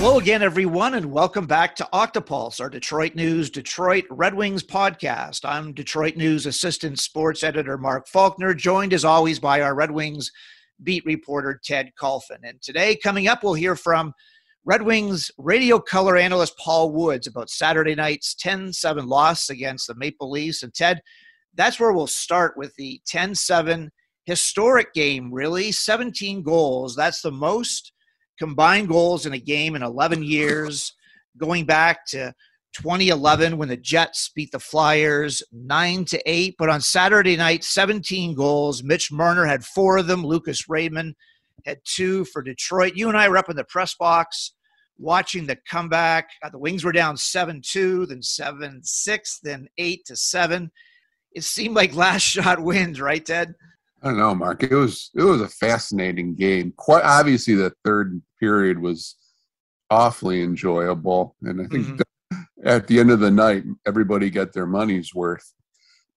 Hello again, everyone, and welcome back to Octopulse, our Detroit News Detroit Red Wings podcast. I'm Detroit News Assistant Sports Editor Mark Faulkner, joined as always by our Red Wings beat reporter Ted Kulfan. And today, coming up, we'll hear from Red Wings radio color analyst Paul Woods about Saturday night's 10 7 loss against the Maple Leafs. And Ted, that's where we'll start with the 10 7 historic game, really. 17 goals. That's the most combined goals in a game in 11 years, going back to 2011 when the Jets beat the Flyers 9 to 8. But on Saturday night, 17 goals. Mitch Marner had four of them. Lucas Raymond had two for Detroit. You and I were up in the press box watching the comeback. Uh, the Wings were down 7 2, then 7 6, then 8 to 7. It seemed like last shot wins, right, Ted? I don't know, Mark. It was it was a fascinating game. Quite obviously, the third period was awfully enjoyable, and I think mm-hmm. at the end of the night, everybody got their money's worth.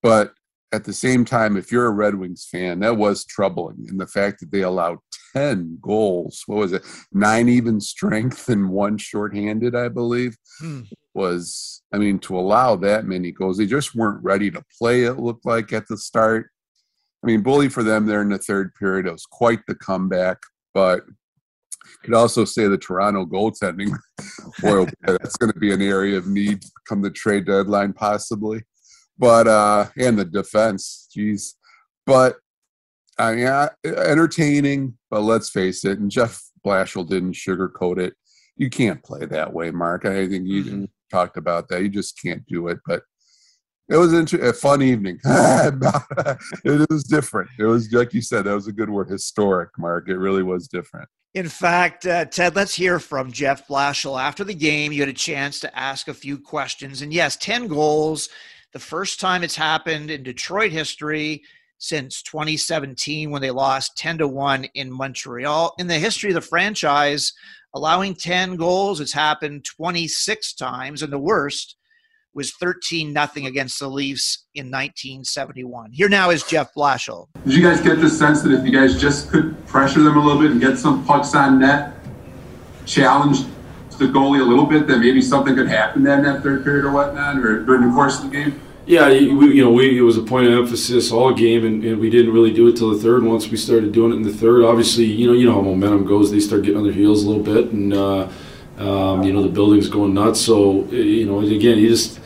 But at the same time, if you're a Red Wings fan, that was troubling. And the fact that they allowed 10 goals, what was it, nine even strength and one shorthanded, I believe, hmm. was, I mean, to allow that many goals, they just weren't ready to play, it looked like at the start. I mean, bully for them there in the third period. It was quite the comeback, but could also say the Toronto goaltending. Boy, that's going to be an area of need come the trade deadline, possibly. But uh, and the defense, geez. But I mean, entertaining. But let's face it, and Jeff Blashill didn't sugarcoat it. You can't play that way, Mark. I think you mm-hmm. talked about that. You just can't do it. But it was a fun evening. it was different. It was like you said. That was a good word, historic. Mark. It really was different. In fact, uh, Ted, let's hear from Jeff Blashill after the game. You had a chance to ask a few questions, and yes, ten goals. The first time it's happened in Detroit history since 2017 when they lost 10 to 1 in Montreal. In the history of the franchise, allowing 10 goals, it's happened 26 times, and the worst was 13 nothing against the Leafs in 1971. Here now is Jeff Blashill. Did you guys get the sense that if you guys just could pressure them a little bit and get some pucks on net, challenge the goalie a little bit, that maybe something could happen then in that third period or whatnot, or during the course of the game? Yeah, we, you know, we, it was a point of emphasis all game, and, and we didn't really do it till the third. Once we started doing it in the third, obviously, you know, you know how momentum goes. They start getting on their heels a little bit, and uh, um, you know the building's going nuts. So you know, again, you just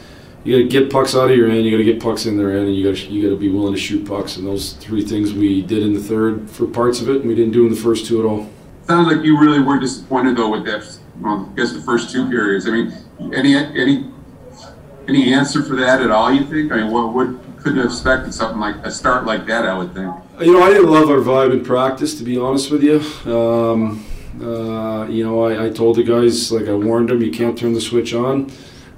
you got to get pucks out of your end. You got to get pucks in their end, and you got you got to be willing to shoot pucks. And those three things we did in the third for parts of it, and we didn't do in the first two at all. Sounds like you really were disappointed though with that. Well, I guess the first two periods. I mean, any any any answer for that at all? You think? I mean, what would couldn't have expected something like a start like that. I would think. You know, I didn't love our vibe in practice, to be honest with you. Um, uh, you know, I, I told the guys, like I warned them, you can't turn the switch on.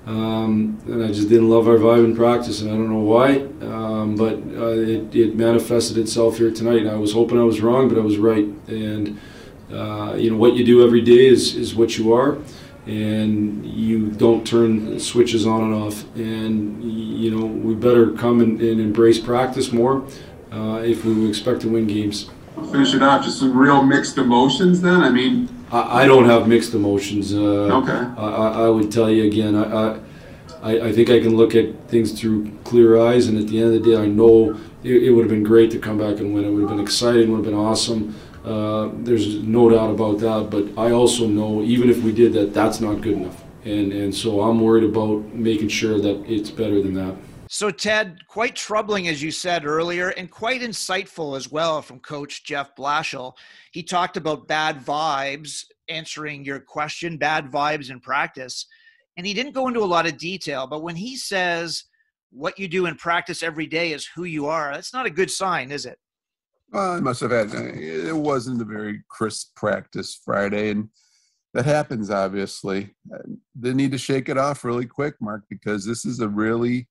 Um, and I just didn't love our vibe in practice, and I don't know why. Um, but uh, it, it, manifested itself here tonight. And I was hoping I was wrong, but I was right. And uh, you know what you do every day is is what you are, and you don't turn switches on and off. And you know we better come and, and embrace practice more uh, if we expect to win games. Finish it off. Just some real mixed emotions. Then I mean I, I don't have mixed emotions. Uh, okay. I, I would tell you again. I, I, I think I can look at things through clear eyes, and at the end of the day, I know it, it would have been great to come back and win. It would have been exciting. Would have been awesome. Uh, there's no doubt about that. But I also know, even if we did that, that's not good enough. And and so I'm worried about making sure that it's better than that. So, Ted, quite troubling, as you said earlier, and quite insightful as well from Coach Jeff Blashill. He talked about bad vibes, answering your question, bad vibes in practice. And he didn't go into a lot of detail, but when he says what you do in practice every day is who you are, that's not a good sign, is it? Well, I must have had, uh, it wasn't a very crisp practice Friday. And that happens, obviously. They need to shake it off really quick, Mark, because this is a really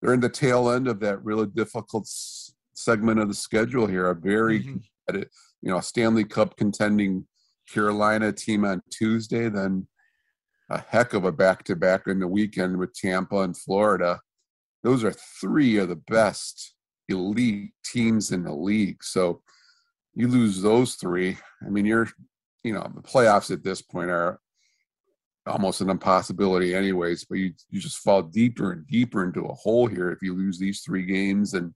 they're in the tail end of that really difficult s- segment of the schedule here. A very, mm-hmm. you know, Stanley Cup contending Carolina team on Tuesday, then a heck of a back to back in the weekend with Tampa and Florida. Those are three of the best elite teams in the league. So you lose those three. I mean, you're, you know, the playoffs at this point are almost an impossibility, anyways. But you you just fall deeper and deeper into a hole here if you lose these three games, and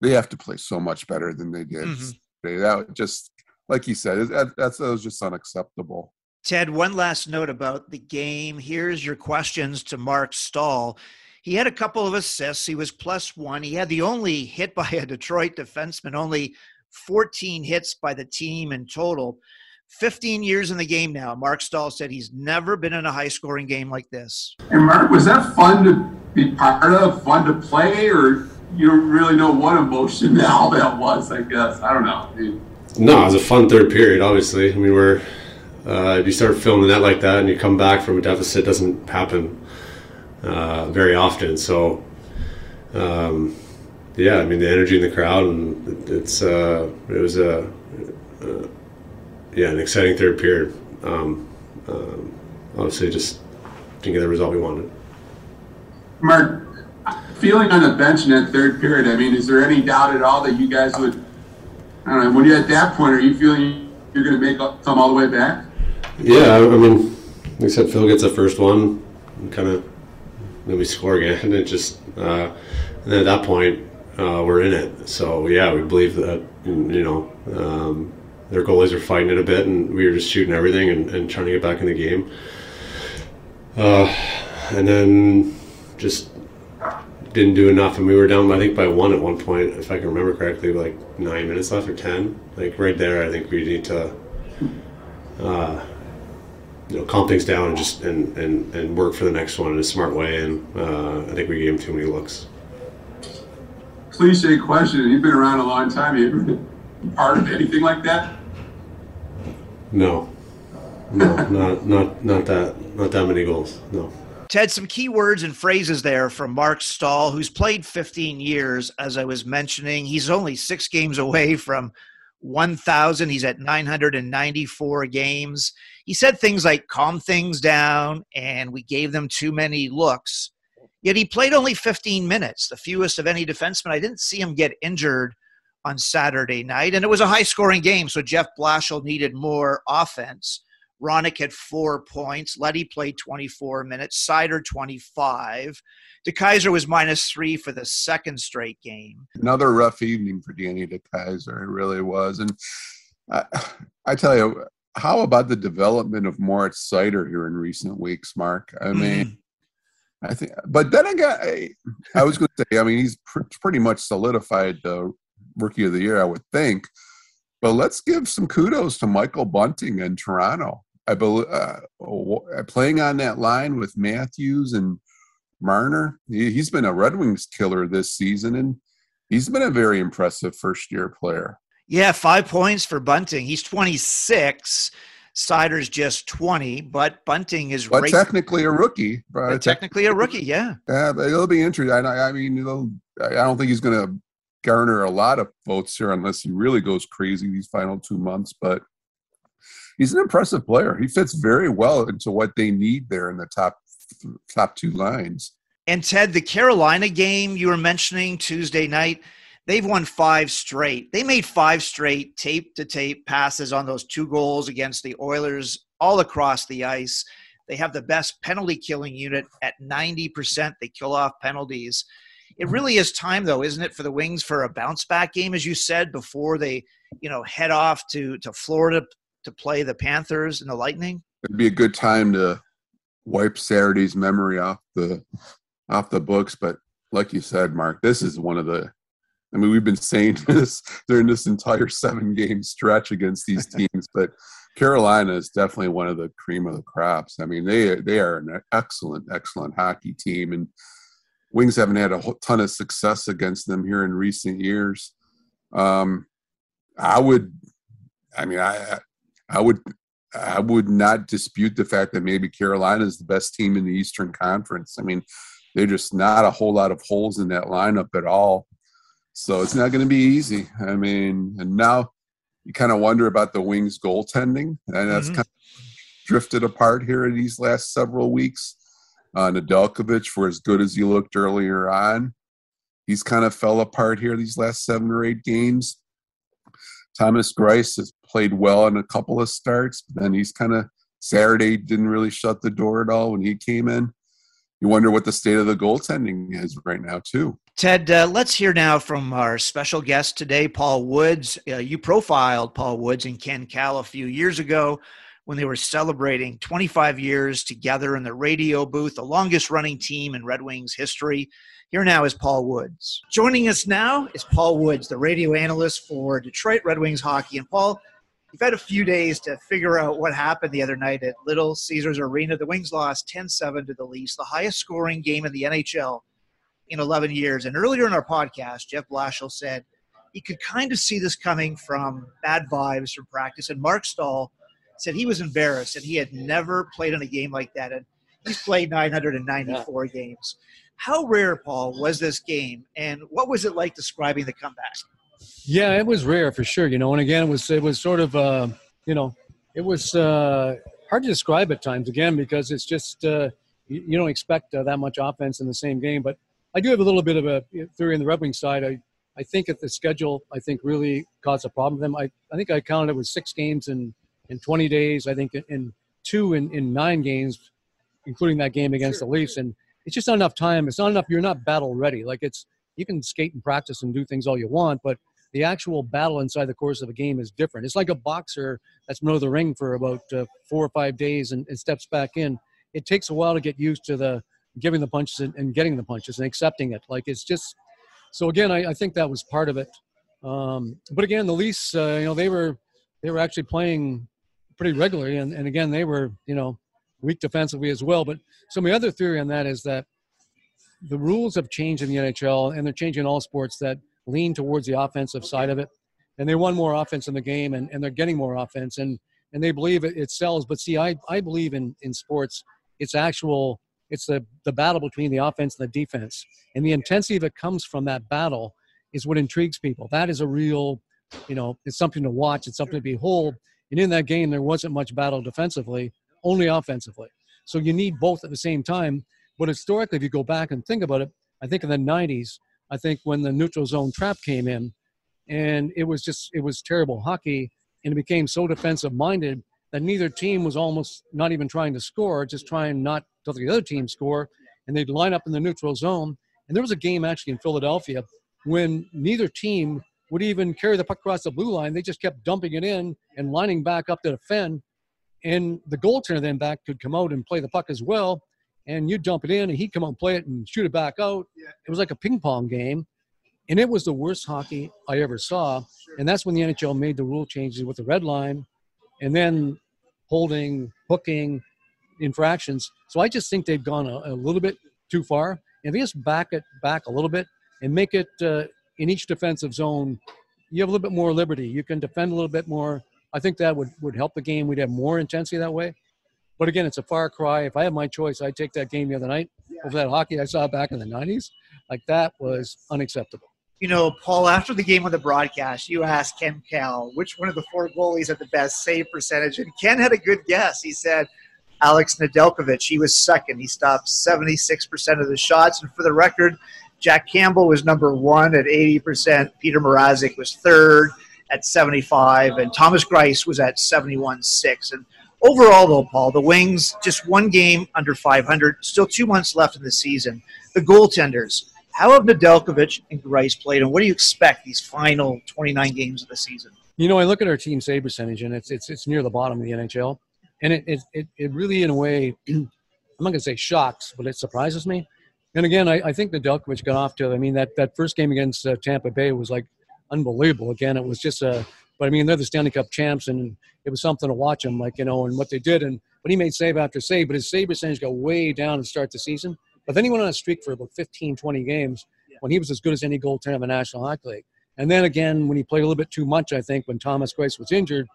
they have to play so much better than they did. Mm-hmm. That just like you said, that, that's that was just unacceptable. Ted, one last note about the game. Here's your questions to Mark Staal He had a couple of assists. He was plus one. He had the only hit by a Detroit defenseman, only 14 hits by the team in total. 15 years in the game now. Mark Staal said he's never been in a high scoring game like this. And Mark, was that fun to be part of, fun to play, or you don't really know what emotion all that was, I guess? I don't know. No, it was a fun third period, obviously. I mean, we're, uh, if you start filling the net like that and you come back from a deficit, doesn't happen uh, very often. So, um, yeah, I mean, the energy in the crowd, and it's, uh, it was a, uh, yeah, an exciting third period. Um, um, obviously, just didn't get the result we wanted. Mark, feeling on the bench in that third period, I mean, is there any doubt at all that you guys would, I don't know, when you're at that point, are you feeling you're going to make up, come all the way back? Yeah, I mean, like I said, Phil gets the first one, kind of, then we score again, and it just, uh, and then at that point, uh, we're in it. So yeah, we believe that, you know, um, their goalies were fighting it a bit, and we were just shooting everything and, and trying to get back in the game. Uh, and then just didn't do enough, and we were down, I think, by one at one point, if I can remember correctly, like nine minutes left or ten. Like right there, I think we need to, uh, you know, calm things down and just and, and, and work for the next one in a smart way. And uh, I think we gave him too many looks. Cliche question. You've been around a long time. You part of anything like that? No, no, not not not that not that many goals. No. Ted, some key words and phrases there from Mark Staal, who's played 15 years, as I was mentioning. He's only six games away from 1,000. He's at 994 games. He said things like calm things down and we gave them too many looks. Yet he played only 15 minutes, the fewest of any defenseman. I didn't see him get injured on Saturday night. And it was a high scoring game, so Jeff Blashill needed more offense. Hronek had four points. Leddy played 24 minutes. Seider 25. DeKeyser was minus three for the second straight game. Another rough evening for Danny DeKeyser. It really was. And I, I tell you, how about the development of Moritz Seider here in recent weeks, Mark? I mean, mm. I think, but then I got, I, I was going to say, I mean, he's pr- pretty much solidified the rookie of the year, I would think. But let's give some kudos to Michael Bunting in Toronto. I believe uh, playing on that line with Matthews and Marner. He, has been a Red Wings killer this season, and he's been a very impressive first year player. Yeah, five points for Bunting. He's 26. Seider's just 20, but Bunting is but technically a rookie. But technically a rookie, yeah. Yeah, it'll be interesting. I, I mean, I don't think he's going to garner a lot of votes here unless he really goes crazy these final two months. But he's an impressive player. He fits very well into what they need there in the top top two lines. And Ted, the Carolina game you were mentioning Tuesday night, they've won five straight. They made five straight tape to tape passes on those two goals against the Oilers all across the ice. They have the best penalty killing unit at 90%. They kill off penalties. It mm-hmm. really is time, though, isn't it, for the Wings for a bounce back game, as you said, before they, you know, head off to to Florida to play the Panthers and the Lightning? It'd be a good time to wipe Saturday's memory off the off the books. But like you said, Mark, this is one of the. I mean, we've been saying this during this entire seven game stretch against these teams, but Carolina is definitely one of the cream of the crops. I mean, they they are an excellent, excellent hockey team, and Wings haven't had a ton of success against them here in recent years. Um, I would, I mean, I I would I would not dispute the fact that maybe Carolina is the best team in the Eastern Conference. I mean, they're just not a whole lot of holes in that lineup at all. So it's not going to be easy. I mean, and now you kind of wonder about the Wings goaltending, and that's mm-hmm. kind of drifted apart here in these last several weeks uh, Nedeljkovic, for as good as he looked earlier on, he's kind of fell apart here these last seven or eight games. Thomas Greiss has played well in a couple of starts, but then he's kind of Saturday didn't really shut the door at all when he came in. You wonder what the state of the goaltending is right now, too. Ted, uh, let's hear now from our special guest today, Paul Woods. Uh, you profiled Paul Woods and Ken Kal a few years ago when they were celebrating 25 years together in the radio booth, the longest running team in Red Wings history. Here now is Paul Woods. Joining us now is Paul Woods, the radio analyst for Detroit Red Wings hockey. And Paul, you've had a few days to figure out what happened the other night at Little Caesars Arena. The Wings lost 10 7 to the Leafs, the highest scoring game in the NHL in 11 years. And earlier in our podcast, Jeff Blashill said he could kind of see this coming from bad vibes from practice. And Mark Staal said he was embarrassed and he had never played in a game like that. And he's played 994 yeah. games. How rare, Paul, was this game, and what was it like describing the comeback? Yeah, it was rare for sure. You know, and again, it was it was sort of uh, you know, it was uh, hard to describe at times again because it's just uh, you, you don't expect uh, that much offense in the same game. But I do have a little bit of a theory on the Red Wings side. I I think that the schedule I think really caused a problem for them. I I think I counted it was six games in in 20 days. I think in two in, in nine games, including that game against sure. the Leafs and it's just not enough time. It's not enough. You're not battle ready. Like it's you can skate and practice and do things all you want, but the actual battle inside the course of a game is different. It's like a boxer that's been over the ring for about uh, four or five days and, and, steps back in. It takes a while to get used to the giving the punches and, and getting the punches and accepting it. Like it's just so. Again, I, I think that was part of it. Um, but again, the Leafs, uh, you know, they were they were actually playing pretty regularly, and, and again, they were you know weak defensively as well. But so my other theory on that is that the rules have changed in the NHL, and they're changing in all sports that lean towards the offensive side of it. And they want more offense in the game, and, and they're getting more offense, and and they believe it, it sells. But see, I, I believe in, in sports, it's actual, it's the, the battle between the offense and the defense. And the intensity that comes from that battle is what intrigues people. That is a real, you know, it's something to watch, it's something to behold. And in that game, there wasn't much battle defensively only offensively. So you need both at the same time. But historically, if you go back and think about it, I think in the 90s, I think when the neutral zone trap came in, and it was just, it was terrible hockey, and it became so defensive minded that neither team was almost not even trying to score, just trying not to let the other team score. And they'd line up in the neutral zone. And there was a game actually in Philadelphia when neither team would even carry the puck across the blue line. They just kept dumping it in and lining back up to defend and the goaltender then back could come out and play the puck as well, and you'd dump it in, and he'd come out and play it and shoot it back out. It was like a ping pong game, and it was the worst hockey I ever saw. And that's when the NHL made the rule changes with the red line, and then holding, hooking, infractions. So I just think they've gone a, a little bit too far. If they just back it back a little bit and make it uh, in each defensive zone, you have a little bit more liberty. You can defend a little bit more I think that would, would help the game. We'd have more intensity that way. But again, it's a far cry. If I had my choice, I'd take that game the other night over that hockey I saw back in the 90s. Like that was unacceptable. You know, Paul, after the game on the broadcast, you asked Ken Kal which one of the four goalies had the best save percentage. And Ken had a good guess. He said Alex Nedeljkovic. He was second. He stopped 76% of the shots. And for the record, Jack Campbell was number one at 80%. Peter Mrazek was third at 75, and Thomas Greiss was at 71.6. And overall, though, Paul, the Wings just one game under 500, still two months left in the season. The goaltenders, how have Nedeljkovic and Greiss played, and what do you expect these final 29 games of the season? You know, I look at our team save percentage, and it's it's it's near the bottom of the NHL, and it it it, it really, in a way, I'm not going to say shocks, but it surprises me. And again, I, I think Nedeljkovic got off to. I mean, that that first game against uh, Tampa Bay was like unbelievable. Again, it was just a, but I mean, they're the Stanley Cup champs, and it was something to watch them, like you know, and what they did. And but he made save after save, but his save percentage got way down to start the season. But then he went on a streak for about 15, 20 games when he was as good as any goaltender in the National Hockey League. And then again, when he played a little bit too much, I think when Thomas Greiss was injured,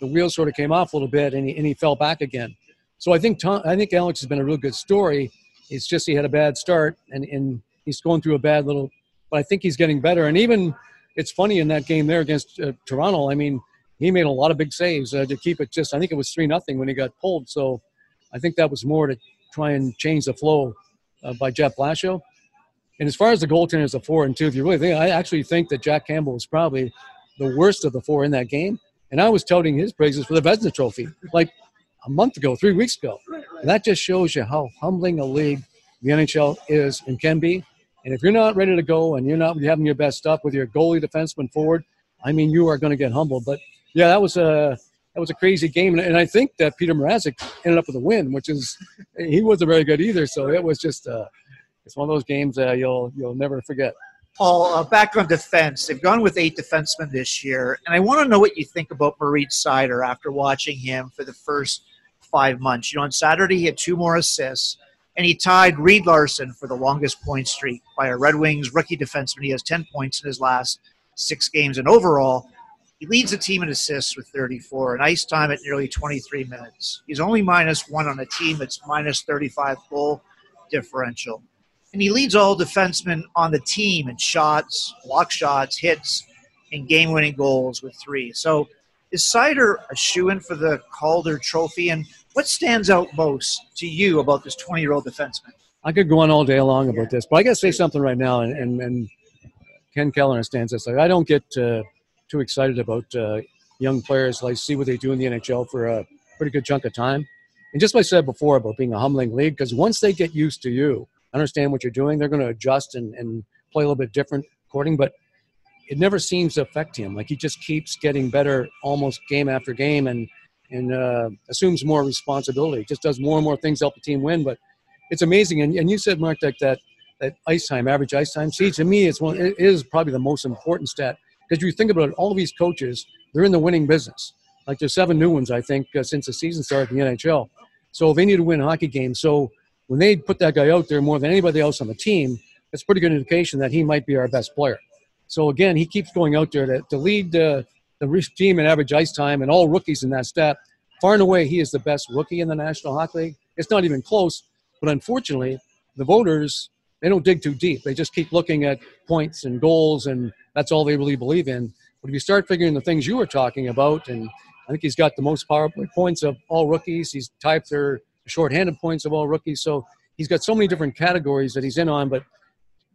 the wheels sort of came off a little bit, and he, and he fell back again. So I think Tom, I think Alex has been a real good story. It's just he had a bad start, and, and he's going through a bad little. But I think he's getting better. And even it's funny in that game there against uh, Toronto. I mean, he made a lot of big saves uh, to keep it just. I think it was three nothing when he got pulled. So I think that was more to try and change the flow uh, by Jeff Blashill. And as far as the goaltenders of four and two, if you really think, I actually think that Jack Campbell was probably the worst of the four in that game. And I was touting his praises for the Vezina Trophy. Like, a month ago, three weeks ago. And that just shows you how humbling a league the NHL is and can be. And if you're not ready to go and you're not having your best stuff with your goalie, defenseman, forward, I mean, you are going to get humbled. But yeah, that was a that was a crazy game, and I think that Peter Mrazek ended up with a win, which is he wasn't very good either. So it was just uh, it's one of those games that you'll you'll never forget. Paul, uh, back on defense, they've gone with eight defensemen this year, and I want to know what you think about Moritz Seider after watching him for the first five months. You know, on Saturday he had two more assists, and he tied Reed Larson for the longest point streak by a Red Wings rookie defenseman. He has ten points in his last six games, and overall he leads the team in assists with 34 and ice time at nearly 23 minutes. He's only minus one on a team that's minus 35 goal differential. And he leads all defensemen on the team in shots, block shots, hits, and game winning goals with three. So is Seider a shoe in for the Calder Trophy? And what stands out most to you about this 20 year old defenseman? I could go on all day long about this, but I got to say something right now. And, and, and Ken Keller understands this. Like, I don't get. Uh, too excited about uh, young players. Like see what they do in the NHL for a pretty good chunk of time. And just like I said before about being a humbling league, because once they get used to you, understand what you're doing, they're going to adjust and, and play a little bit different according. But it never seems to affect him. Like he just keeps getting better almost game after game and and uh, assumes more responsibility. Just does more and more things to help the team win. But it's amazing. And, and you said, Mark, that, that that ice time, average ice time. See, to me, it's one. It is probably the most important stat because you think about it, all of these coaches, they're in the winning business. Like there's seven new ones, I think, uh, since the season started in the NHL. So they need to win hockey games. So when they put that guy out there more than anybody else on the team, that's pretty good indication that he might be our best player. So again, he keeps going out there to, to lead uh, the team in average ice time and all rookies in that stat. Far and away, he is the best rookie in the National Hockey League. It's not even close, but unfortunately, the voters they don't dig too deep. They just keep looking at points and goals and that's all they really believe in. But if you start figuring the things you were talking about, and I think he's got the most power points of all rookies. He's tied for shorthanded points of all rookies. So he's got so many different categories that he's in on. But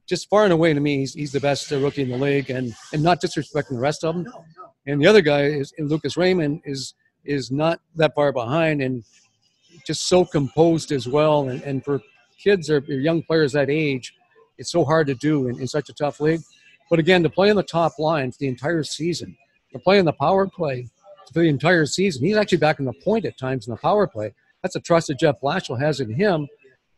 just far and away to me, he's, he's the best rookie in the league, and and not disrespecting the rest of them. And the other guy is Lucas Raymond is is not that far behind and just so composed as well. And, and for kids or young players that age, it's so hard to do in, in such a tough league. But again, to play on the top line for the entire season, to play on the power play for the entire season, he's actually back in the point at times in the power play. That's a trust that Jeff Blashill has in him.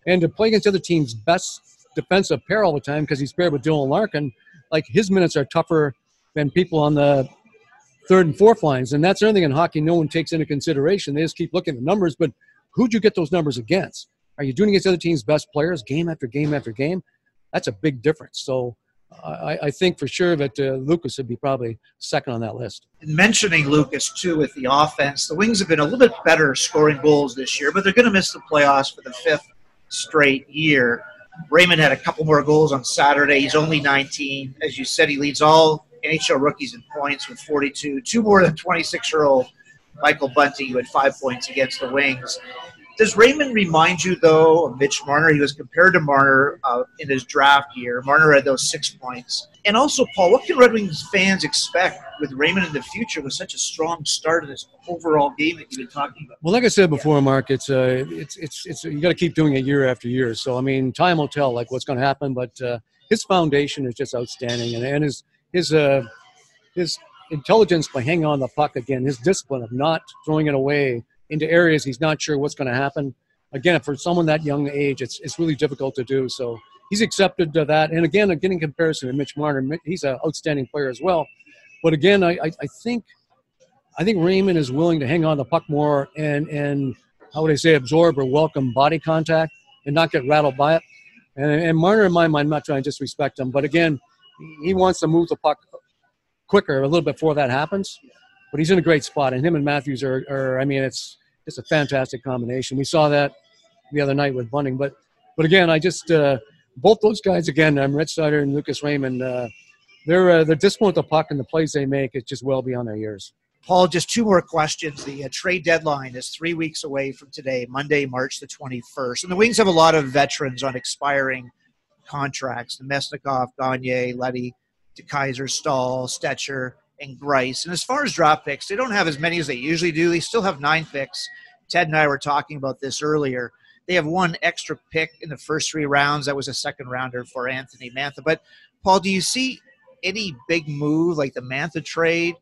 And to play against the other team's best defensive pair all the time because he's paired with Dylan Larkin, like his minutes are tougher than people on the third and fourth lines. And that's anything in hockey no one takes into consideration. They just keep looking at numbers, but who'd you get those numbers against? Are you doing against other teams' best players game after game after game? That's a big difference. So I, I, think for sure that uh, Lucas would be probably second on that list. And mentioning Lucas too with the offense, the Wings have been a little bit better scoring goals this year, but they're going to miss the playoffs for the fifth straight year. Raymond had a couple more goals on Saturday. He's only 19. As you said, he leads all NHL rookies in points with 42, two more than 26 year old Michael Bunting, who had five points against the Wings. Does Raymond remind you, though, of Mitch Marner? He was compared to Marner uh, in his draft year. Marner had those six points. And also, Paul, what can Red Wings fans expect with Raymond in the future with such a strong start in this overall game that you've been talking about? Well, like I said before, Mark, it's uh, it's it's it's you got to keep doing it year after year. So I mean, time will tell, like what's going to happen. But uh, his foundation is just outstanding, and, and his his uh, his intelligence by hanging on the puck again, his discipline of not throwing it away into areas he's not sure what's going to happen. Again, for someone that young age, it's it's really difficult to do. So he's accepted to that. And again, getting comparison to Mitch Marner, he's an outstanding player as well. But again, I, I, I think I think Raymond is willing to hang on the puck more and and how would I say absorb or welcome body contact and not get rattled by it. And, and Marner, in my mind, I'm not trying to disrespect him, but again, he wants to move the puck quicker a little bit before that happens. But he's in a great spot, and him and Matthews are, are I mean, it's it's a fantastic combination. We saw that the other night with Bunting. But but again, I just uh, both those guys again. I'm Red Seider and Lucas Raymond. Uh, they're uh, they're disciplined with the puck and the plays they make is just well beyond their years. Paul, just two more questions. The uh, trade deadline is three weeks away from today, Monday, March the 21st. And the Wings have a lot of veterans on expiring contracts. Namestnikov, Gagne, Leddy, DeKeyser, Staal, Stecher, and Greiss. And as far as draft picks, they don't have as many as they usually do. They still have nine picks Ted and I were talking about this earlier. They have one extra pick in the first three rounds. That was a second rounder for Anthony Mantha. But Paul, do you see any big move like the Mantha trade,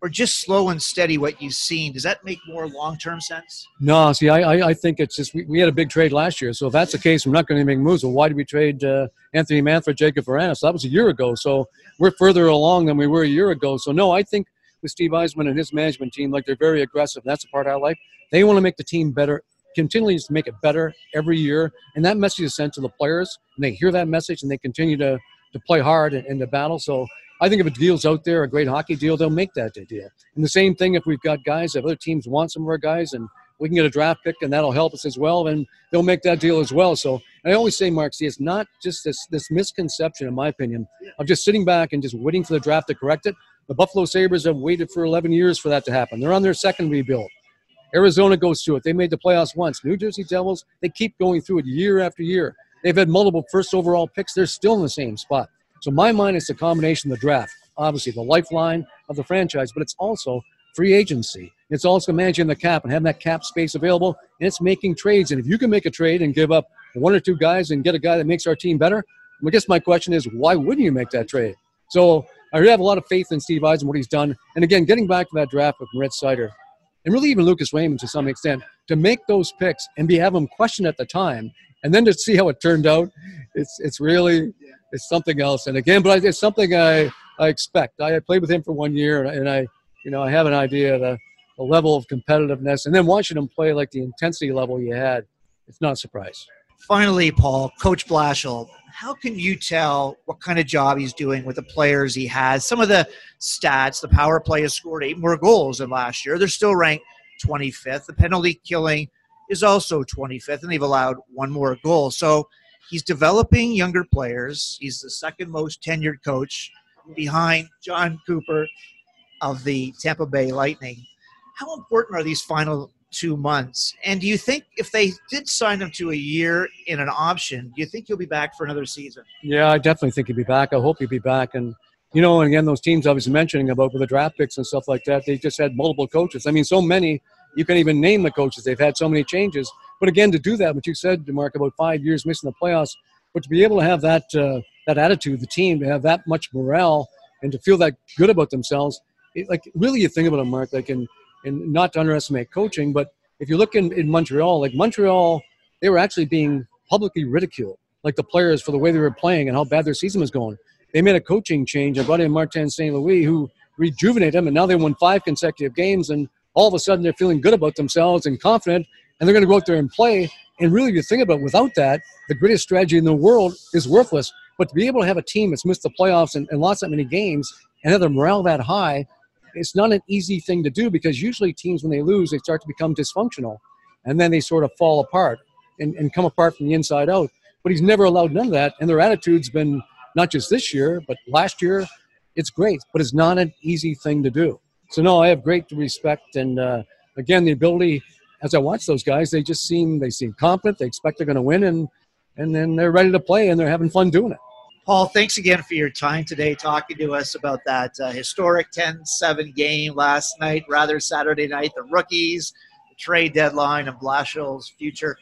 or just slow and steady what you've seen? Does that make more long term sense? No, see, I, I, I think it's just we, we, had a big trade last year. So if that's the case, we're not going to make moves. Well, why did we trade uh, Anthony Mantha for Jakub Vrana? So that was a year ago. So we're further along than we were a year ago. So no, I think with Steve Yzerman and his management team, like they're very aggressive. That's the part I like. They want to make the team better continually to make it better every year. And that message is sent to the players, and they hear that message and they continue to, to play hard and, in the battle. So I think if a deal's out there, a great hockey deal, they'll make that deal. And the same thing if we've got guys, if other teams want some of our guys and we can get a draft pick and that'll help us as well, then they'll make that deal as well. So I always say, Mark, see, it's not just this, this misconception, in my opinion, of just sitting back and just waiting for the draft to correct it. The Buffalo Sabres have waited for 11 years for that to happen. They're on their second rebuild. Arizona goes through it. They made the playoffs once. New Jersey Devils, they keep going through it year after year. They've had multiple first overall picks. They're still in the same spot. So my mind is the combination of the draft, obviously the lifeline of the franchise, but it's also free agency. It's also managing the cap and having that cap space available, and it's making trades. And if you can make a trade and give up one or two guys and get a guy that makes our team better, I guess my question is, why wouldn't you make that trade? So I really have a lot of faith in Steve Eisen what he's done. And again, getting back to that draft with Red Seider, and really even Lucas Raymond to some extent, to make those picks and be have them questioned at the time, and then to see how it turned out, it's it's really it's something else. And again, but it's something I I expect. I played with him for one year, and I you know I have an idea of the, the level of competitiveness, and then watching him play like the intensity level you had, it's not a surprise. Finally, Paul, Coach Blashill, how can you tell what kind of job he's doing with the players he has? Some of the stats, the power play has scored eight more goals than last year. They're still ranked 25th. The penalty killing is also 25th, and they've allowed one more goal. So he's developing younger players. He's the second most tenured coach behind Jon Cooper of the Tampa Bay Lightning. How important are these final two months. And do you think if they did sign him to a year in an option, do you think he'll be back for another season? Yeah, I definitely think he'll be back. I hope he'll be back. And you know, and again, those teams I was mentioning about with the draft picks and stuff like that, they just had multiple coaches. I mean, so many you can even name the coaches. They've had so many changes. But again, to do that, what you said, Mark, about five years missing the playoffs, but to be able to have that uh, that attitude, the team to have that much morale and to feel that good about themselves, it, like really, you think about it, Mark, like in and not to underestimate coaching, but if you look in, in Montreal, like Montreal, they were actually being publicly ridiculed, like the players for the way they were playing and how bad their season was going. They made a coaching change. and brought in Martin St. Louis, who rejuvenated them, and now they won five consecutive games, and all of a sudden they're feeling good about themselves and confident, and they're going to go out there and play. And really, you think about it, without that, the greatest strategy in the world is worthless. But to be able to have a team that's missed the playoffs and, and lost that many games and have their morale that high it's not an easy thing to do because usually teams, when they lose, they start to become dysfunctional and then they sort of fall apart and, and come apart from the inside out. But he's never allowed none of that. And their attitude's been not just this year, but last year. It's great, but it's not an easy thing to do. So, no, I have great respect. And uh, again, the ability, as I watch those guys, they just seem they seem confident. They expect they're going to win, and and then they're ready to play and they're having fun doing it. Paul, thanks again for your time today talking to us about that uh, historic 10 7 game last night, rather Saturday night, the rookies, the trade deadline, and Blashill's future.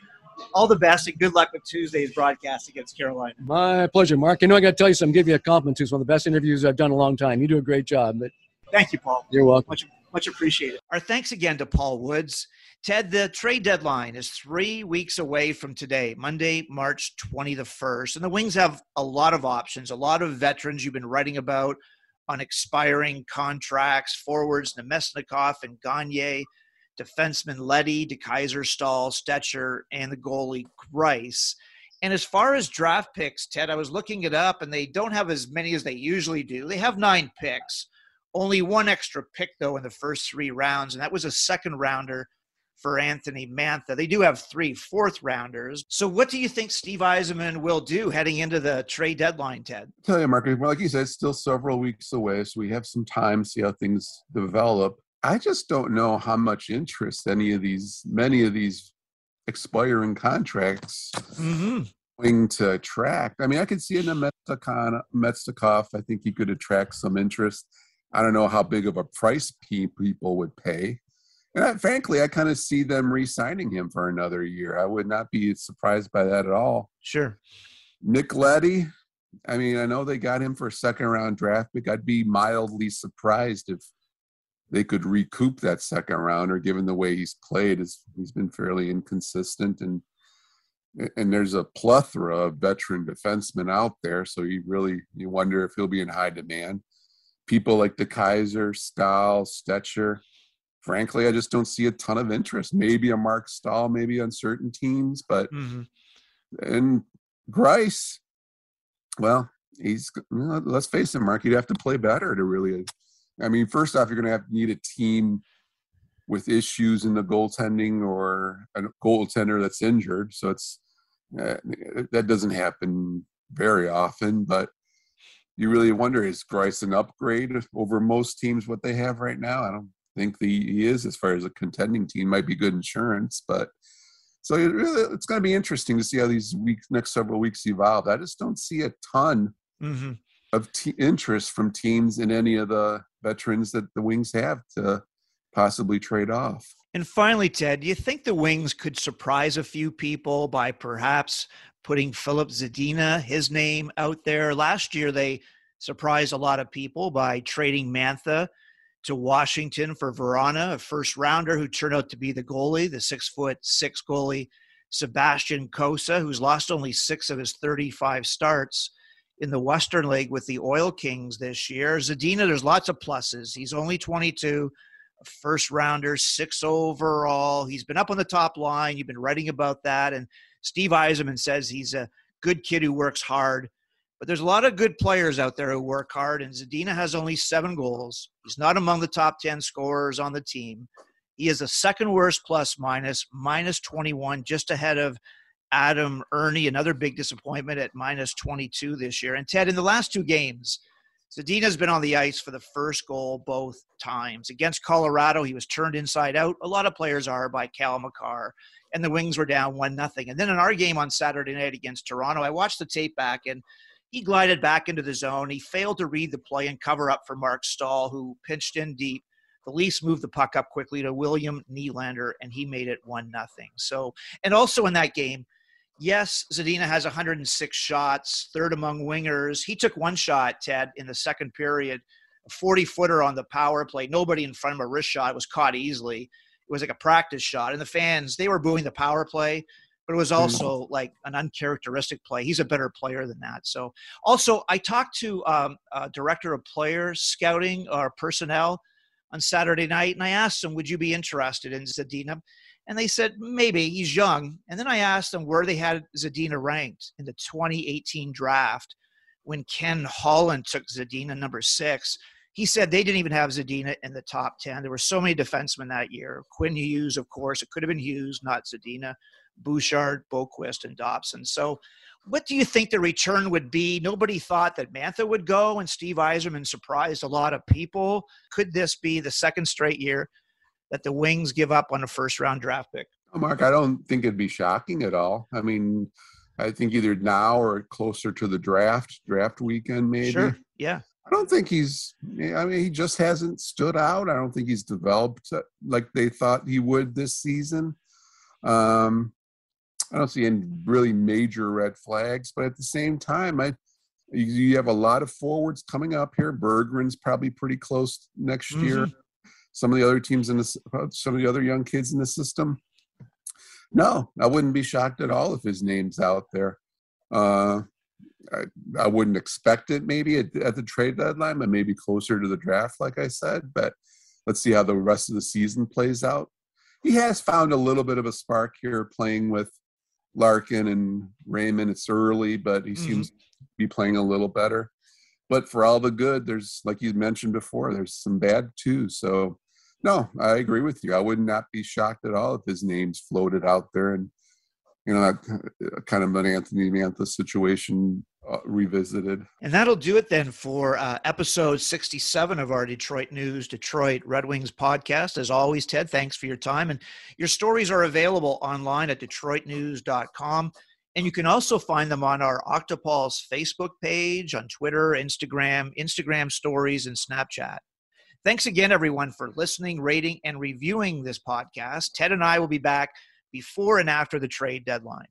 All the best and good luck with Tuesday's broadcast against Carolina. My pleasure, Mark. You know, I got to tell you something, give you a compliment too. It's one of the best interviews I've done in a long time. You do a great job. But Thank you, Paul. You're welcome. Much, much appreciated. Our thanks again to Paul Woods. Ted, the trade deadline is three weeks away from today, Monday, March 21st. And the Wings have a lot of options, a lot of veterans you've been writing about on expiring contracts, forwards Namestnikov and Gagne, defenseman Leddy, DeKeyser, Staal, Stecher, and the goalie Greiss. And as far as draft picks, Ted, I was looking it up, and they don't have as many as they usually do. They have nine picks, only one extra pick, though, in the first three rounds, and that was a second rounder for Anthony Mantha. They do have three fourth rounders. So, what do you think Steve Yzerman will do heading into the trade deadline, Ted? Tell you, Mark, well, like you said, it's still several weeks away, so we have some time to see how things develop. I just don't know how much interest any of these, many of these expiring contracts mm-hmm. going to attract. I mean, I could see in a Namestnikov, I think he could attract some interest. I don't know how big of a price people would pay. And I, frankly, I kind of see them re-signing him for another year. I would not be surprised by that at all. Sure. Nick Leddy, I mean, I know they got him for a second round draft pick. I'd be mildly surprised if they could recoup that second rounder, given the way he's played. Is He's been fairly inconsistent, and and there's a plethora of veteran defensemen out there. So you really you wonder if he'll be in high demand. People like DeKeyser, Staal, Stecher. Frankly, I just don't see a ton of interest. Maybe a Mark Staal, maybe on certain teams, but mm-hmm. and Greiss, well, he's let's face it, Mark. You'd have to play better to really. I mean, first off, you're going to have to need a team with issues in the goaltending or a goaltender that's injured. So it's uh, that doesn't happen very often, but you really wonder is Greiss an upgrade over most teams what they have right now? I don't think the, he is as far as a contending team. Might be good insurance, but so it really, it's going to be interesting to see how these weeks, next several weeks evolve. I just don't see a ton mm-hmm. of t- interest from teams in any of the veterans that the Wings have to possibly trade off. And finally, Ted, do you think the Wings could surprise a few people by perhaps putting Philip Zadina, his name out there? Last year, they surprised a lot of people by trading Mantha to Washington for Vrana, a first rounder who turned out to be the goalie, the six foot six goalie, Sebastian Cossa, who's lost only six of his 35 starts in the Western League with the Oil Kings this year. Zadina, there's lots of pluses. He's only 22, first rounder, six overall. He's been up on the top line. You've been writing about that. And Steve Yzerman says he's a good kid who works hard. But there's a lot of good players out there who work hard, and Zadina has only seven goals. He's not among the top 10 scorers on the team. He is the second worst plus minus, minus 21, just ahead of Adam Erne, another big disappointment at minus 22 this year. And Ted, in the last two games, Zadina's been on the ice for the first goal both times. Against Colorado, he was turned inside out. A lot of players are by Cale Makar, and the Wings were down one nothing. And then in our game on Saturday night against Toronto, I watched the tape back, and he glided back into the zone. He failed to read the play and cover up for Mark Staal, who pinched in deep. The Leafs moved the puck up quickly to William Nylander, and he made it one nothing. So, and also in that game, yes, Zadina has 106 shots, third among wingers. He took one shot, Ted, in the second period, a 40 footer on the power play. Nobody in front of a wrist shot it was caught easily. It was like a practice shot, and the fans they were booing the power play but it was mm-hmm. also like an uncharacteristic play. He's a better player than that. So, also, I talked to um, a director of players scouting or personnel on Saturday night, and I asked them, "Would you be interested in Zadina?" And they said maybe he's young. And then I asked them where they had Zadina ranked in the 2018 draft when Ken Holland took Zadina number six. He said they didn't even have Zadina in the top 10. There were so many defensemen that year. Quinn Hughes, of course. It could have been Hughes, not Zadina. Bouchard, Boqvist, and Dobson. So, what do you think the return would be? Nobody thought that Mantha would go, and Steve Yzerman surprised a lot of people. Could this be the second straight year that the Wings give up on a first round draft pick? Oh, Mark, I don't think it'd be shocking at all. I mean, I think either now or closer to the draft, draft weekend, maybe. Sure. Yeah. I don't think he's. I mean, he just hasn't stood out. I don't think he's developed like they thought he would this season. Um, I don't see any really major red flags, but at the same time, I you have a lot of forwards coming up here. Berggren's probably pretty close next mm-hmm. year. Some of the other teams in this, some of the other young kids in the system. No, I wouldn't be shocked at all if his name's out there. Uh, I, I, wouldn't expect it maybe at, at, the trade deadline, but maybe closer to the draft, like I said. But let's see how the rest of the season plays out. He has found a little bit of a spark here playing with Larkin and Raymond. It's early, but he mm-hmm. seems to be playing a little better. But for all the good, there's like you mentioned before, there's some bad too. So no, I agree with you. I would not be shocked at all if his name's floated out there and you know, kind of an Anthony Mantha situation uh, revisited. And that'll do it then for uh, episode 67 of our Detroit News Detroit Red Wings podcast. As always, Ted, thanks for your time. And your stories are available online at DetroitNews.com. And you can also find them on our Octopulse Facebook page, on Twitter, Instagram, Instagram stories, and Snapchat. Thanks again, everyone, for listening, rating, and reviewing this podcast. Ted and I will be back before and after the trade deadline.